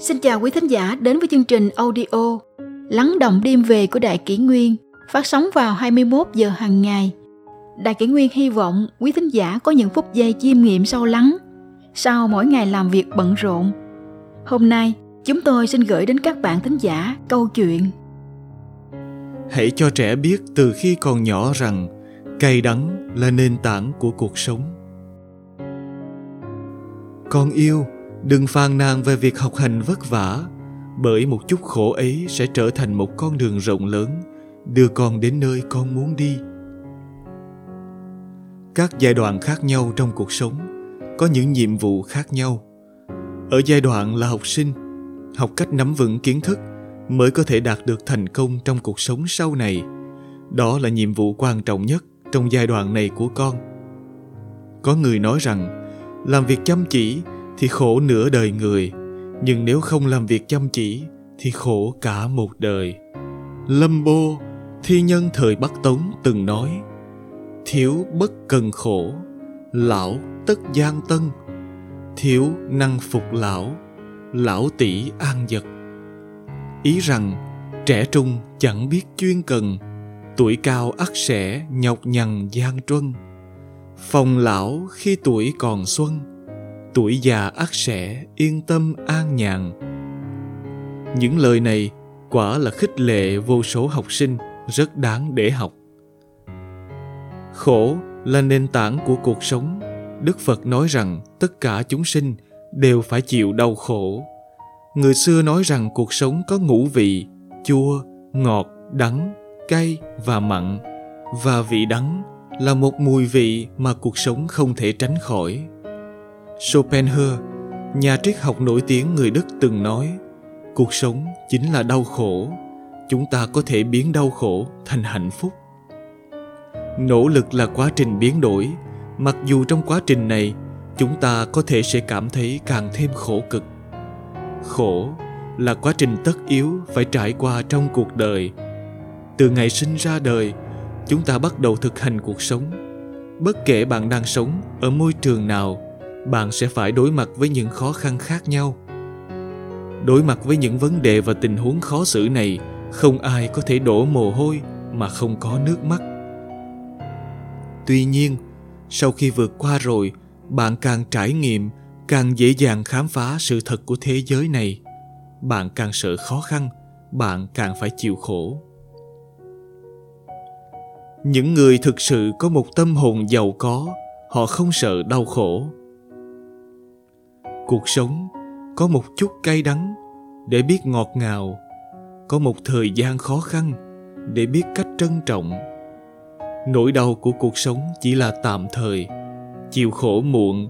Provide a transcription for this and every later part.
Xin chào quý thính giả đến với chương trình audio Lắng động đêm về của Đại Kỷ Nguyên phát sóng vào 21 giờ hàng ngày. Đại Kỷ Nguyên hy vọng quý thính giả có những phút giây chiêm nghiệm sâu lắng sau mỗi ngày làm việc bận rộn. Hôm nay, chúng tôi xin gửi đến các bạn thính giả câu chuyện. Hãy cho trẻ biết từ khi còn nhỏ rằng cay đắng là nền tảng của cuộc sống. Con yêu, đừng phàn nàn về việc học hành vất vả, bởi một chút khổ ấy sẽ trở thành một con đường rộng lớn, đưa con đến nơi con muốn đi. Các giai đoạn khác nhau trong cuộc sống, có những nhiệm vụ khác nhau. Ở giai đoạn là học sinh, học cách nắm vững kiến thức mới có thể đạt được thành công trong cuộc sống sau này. Đó là nhiệm vụ quan trọng nhất trong giai đoạn này của con. Có người nói rằng, làm việc chăm chỉ thì khổ nửa đời người. Nhưng nếu không làm việc chăm chỉ, thì khổ cả một đời. Lâm bô thi nhân thời bắc tống từng nói, thiếu bất cần khổ, lão tất gian tân. Thiếu năng phục lão lão tỷ an vật ý rằng, trẻ trung chẳng biết chuyên cần, tuổi cao ắt sẽ nhọc nhằn gian truân. Phòng lão khi tuổi còn xuân tuổi già ắt sẽ yên tâm an nhàn. Những lời này quả là khích lệ vô số học sinh, rất đáng để học. Khổ là nền tảng của cuộc sống. Đức phật nói rằng tất cả chúng sinh đều phải chịu đau khổ. Người xưa nói rằng cuộc sống có ngũ vị, chua, ngọt, đắng, cay và mặn. Và vị đắng là một mùi vị mà cuộc sống không thể tránh khỏi. Schopenhauer, nhà triết học nổi tiếng người Đức từng nói, cuộc sống chính là đau khổ, chúng ta có thể biến đau khổ thành hạnh phúc. Nỗ lực là quá trình biến đổi, mặc dù trong quá trình này chúng ta có thể sẽ cảm thấy càng thêm khổ cực. Khổ là quá trình tất yếu phải trải qua trong cuộc đời. Từ ngày sinh ra đời, chúng ta bắt đầu thực hành cuộc sống. Bất kể bạn đang sống ở môi trường nào, bạn sẽ phải đối mặt với những khó khăn khác nhau. Đối mặt với những vấn đề và tình huống khó xử này, không ai có thể đổ mồ hôi mà không có nước mắt. Tuy nhiên, sau khi vượt qua rồi, bạn càng trải nghiệm, càng dễ dàng khám phá sự thật của thế giới này. Bạn càng sợ khó khăn, bạn càng phải chịu khổ. Những người thực sự có một tâm hồn giàu có, họ không sợ đau khổ cuộc sống có một chút cay đắng để biết ngọt ngào, có một thời gian khó khăn để biết cách trân trọng. Nỗi đau của cuộc sống chỉ là tạm thời, chịu khổ muộn,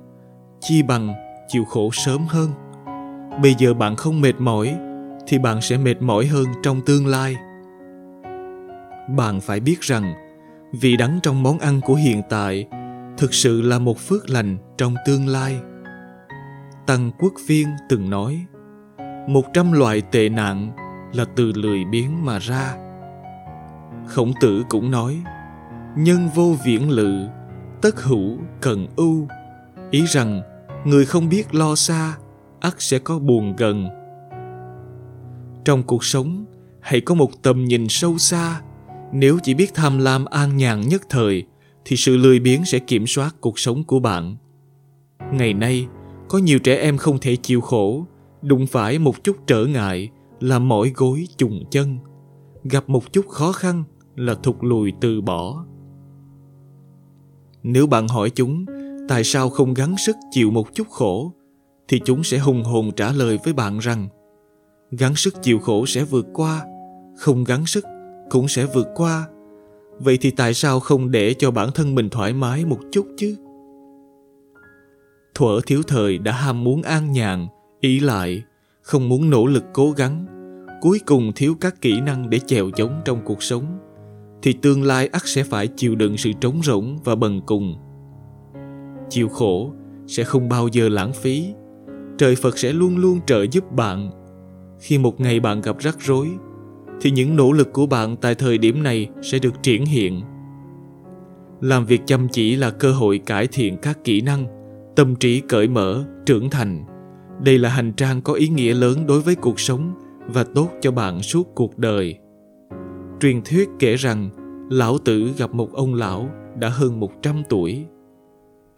chi bằng chịu khổ sớm hơn. Bây giờ bạn không mệt mỏi thì bạn sẽ mệt mỏi hơn trong tương lai. Bạn phải biết rằng, vị đắng trong món ăn của hiện tại thực sự là một phước lành trong tương lai. Tăng Quốc Viên từng nói Một trăm loại tệ nạn là từ lười biếng mà ra. Khổng tử cũng nói Nhân vô viễn lự, tất hữu cần ưu. Ý rằng người không biết lo xa, ắt sẽ có buồn gần. Trong cuộc sống, hãy có một tầm nhìn sâu xa. Nếu chỉ biết tham lam an nhàn nhất thời, thì sự lười biếng sẽ kiểm soát cuộc sống của bạn. Ngày nay, có nhiều trẻ em không thể chịu khổ. Đụng phải một chút trở ngại là mỏi gối trùng chân. Gặp một chút khó khăn là thụt lùi từ bỏ. Nếu bạn hỏi chúng, tại sao không gắng sức chịu một chút khổ? thì chúng sẽ hùng hồn trả lời với bạn rằng, gắng sức chịu khổ sẽ vượt qua, không gắng sức cũng sẽ vượt qua. Vậy thì tại sao không để cho bản thân mình thoải mái một chút chứ? Thuở thiếu thời đã ham muốn an nhàn, ý lại, không muốn nỗ lực cố gắng. Cuối cùng thiếu các kỹ năng để chèo chống trong cuộc sống, thì tương lai ắt sẽ phải chịu đựng sự trống rỗng và bần cùng. Chịu khổ sẽ không bao giờ lãng phí. Trời phật sẽ luôn luôn trợ giúp bạn. Khi một ngày bạn gặp rắc rối, thì những nỗ lực của bạn tại thời điểm này sẽ được triển hiện. Làm việc chăm chỉ là cơ hội cải thiện các kỹ năng tâm trí cởi mở trưởng thành đây là hành trang có ý nghĩa lớn đối với cuộc sống và tốt cho bạn suốt cuộc đời. Truyền thuyết kể rằng lão tử gặp một ông lão đã hơn 100 tuổi.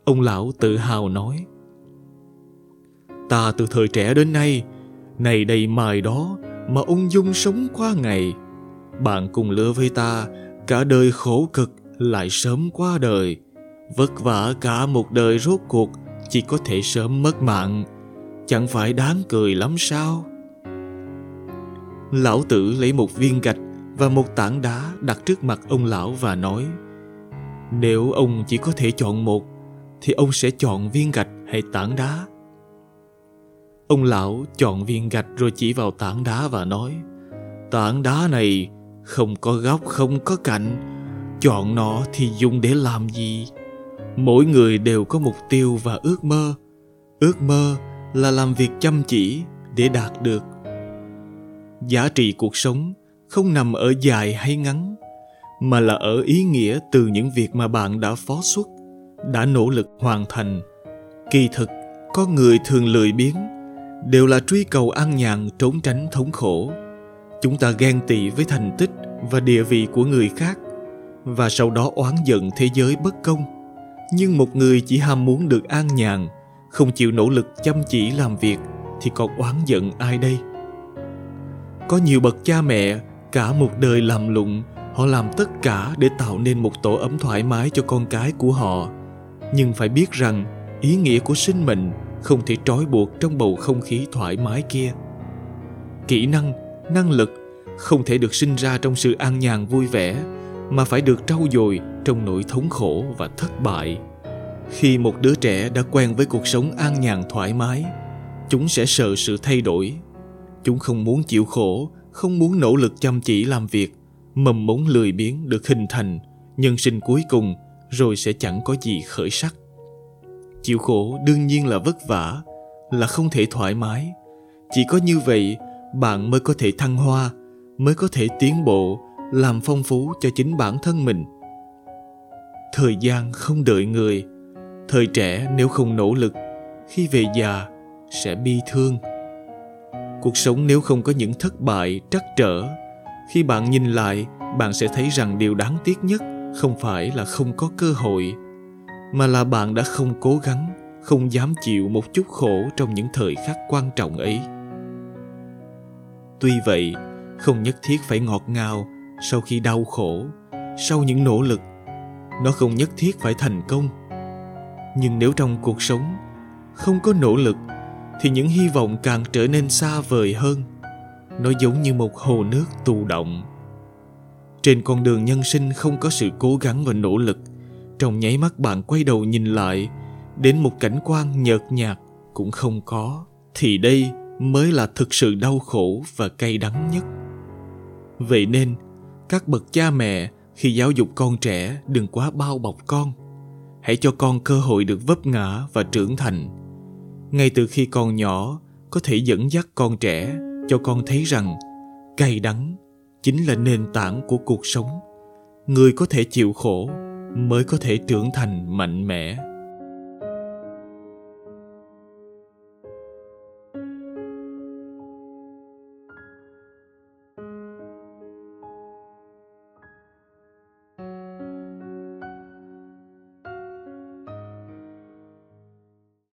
Ông lão tự hào nói Ta từ thời trẻ đến nay, này đây mai đó mà ung dung sống qua ngày. Bạn cùng lứa với ta, cả đời khổ cực lại sớm qua đời. Vất vả cả một đời rốt cuộc chỉ có thể sớm mất mạng. Chẳng phải đáng cười lắm sao? Lão tử lấy một viên gạch và một tảng đá đặt trước mặt ông lão và nói, Nếu ông chỉ có thể chọn một, thì ông sẽ chọn viên gạch hay tảng đá? Ông lão chọn viên gạch rồi chỉ vào tảng đá và nói, Tảng đá này không có góc, không có cạnh Chọn nó thì dùng để làm gì? Mỗi người đều có mục tiêu và ước mơ. Ước mơ là làm việc chăm chỉ để đạt được. Giá trị cuộc sống không nằm ở dài hay ngắn, mà là ở ý nghĩa từ những việc mà bạn đã phó xuất, đã nỗ lực hoàn thành. Kỳ thực, con người thường lười biếng, đều là truy cầu an nhàn, trốn tránh thống khổ. Chúng ta ghen tị với thành tích và địa vị của người khác, và sau đó oán giận thế giới bất công nhưng một người chỉ ham muốn được an nhàn, không chịu nỗ lực chăm chỉ làm việc thì còn oán giận ai đây? Có nhiều bậc cha mẹ, cả một đời làm lụng, họ làm tất cả để tạo nên một tổ ấm thoải mái cho con cái của họ. Nhưng phải biết rằng, ý nghĩa của sinh mệnh không thể trói buộc trong bầu không khí thoải mái kia. Kỹ năng năng lực không thể được sinh ra trong sự an nhàn vui vẻ, mà phải được trau dồi trong nỗi thống khổ và thất bại. Khi một đứa trẻ đã quen với cuộc sống an nhàn thoải mái, chúng sẽ sợ sự thay đổi. Chúng không muốn chịu khổ, không muốn nỗ lực chăm chỉ làm việc, mầm mống lười biếng được hình thành, nhân sinh cuối cùng rồi sẽ chẳng có gì khởi sắc. Chịu khổ đương nhiên là vất vả, là không thể thoải mái. Chỉ có như vậy, bạn mới có thể thăng hoa, mới có thể tiến bộ, làm phong phú cho chính bản thân mình thời gian không đợi người. Thời trẻ nếu không nỗ lực, khi về già sẽ bi thương. Cuộc sống nếu không có những thất bại, trắc trở, khi bạn nhìn lại, bạn sẽ thấy rằng điều đáng tiếc nhất không phải là không có cơ hội, mà là bạn đã không cố gắng, không dám chịu một chút khổ trong những thời khắc quan trọng ấy. Tuy vậy, không nhất thiết phải ngọt ngào sau khi đau khổ, sau những nỗ lực nó không nhất thiết phải thành công. Nhưng nếu trong cuộc sống không có nỗ lực, thì những hy vọng càng trở nên xa vời hơn. Nó giống như một hồ nước tù động. Trên con đường nhân sinh không có sự cố gắng và nỗ lực. Trong nháy mắt bạn quay đầu nhìn lại, đến một cảnh quan nhợt nhạt cũng không có, thì đây mới là thực sự đau khổ và cay đắng nhất. Vậy nên, các bậc cha mẹ khi giáo dục con trẻ, đừng quá bao bọc con. Hãy cho con cơ hội được vấp ngã và trưởng thành. Ngay từ khi còn nhỏ, có thể dẫn dắt con trẻ, cho con thấy rằng cay đắng chính là nền tảng của cuộc sống. Người có thể chịu khổ mới có thể trưởng thành mạnh mẽ.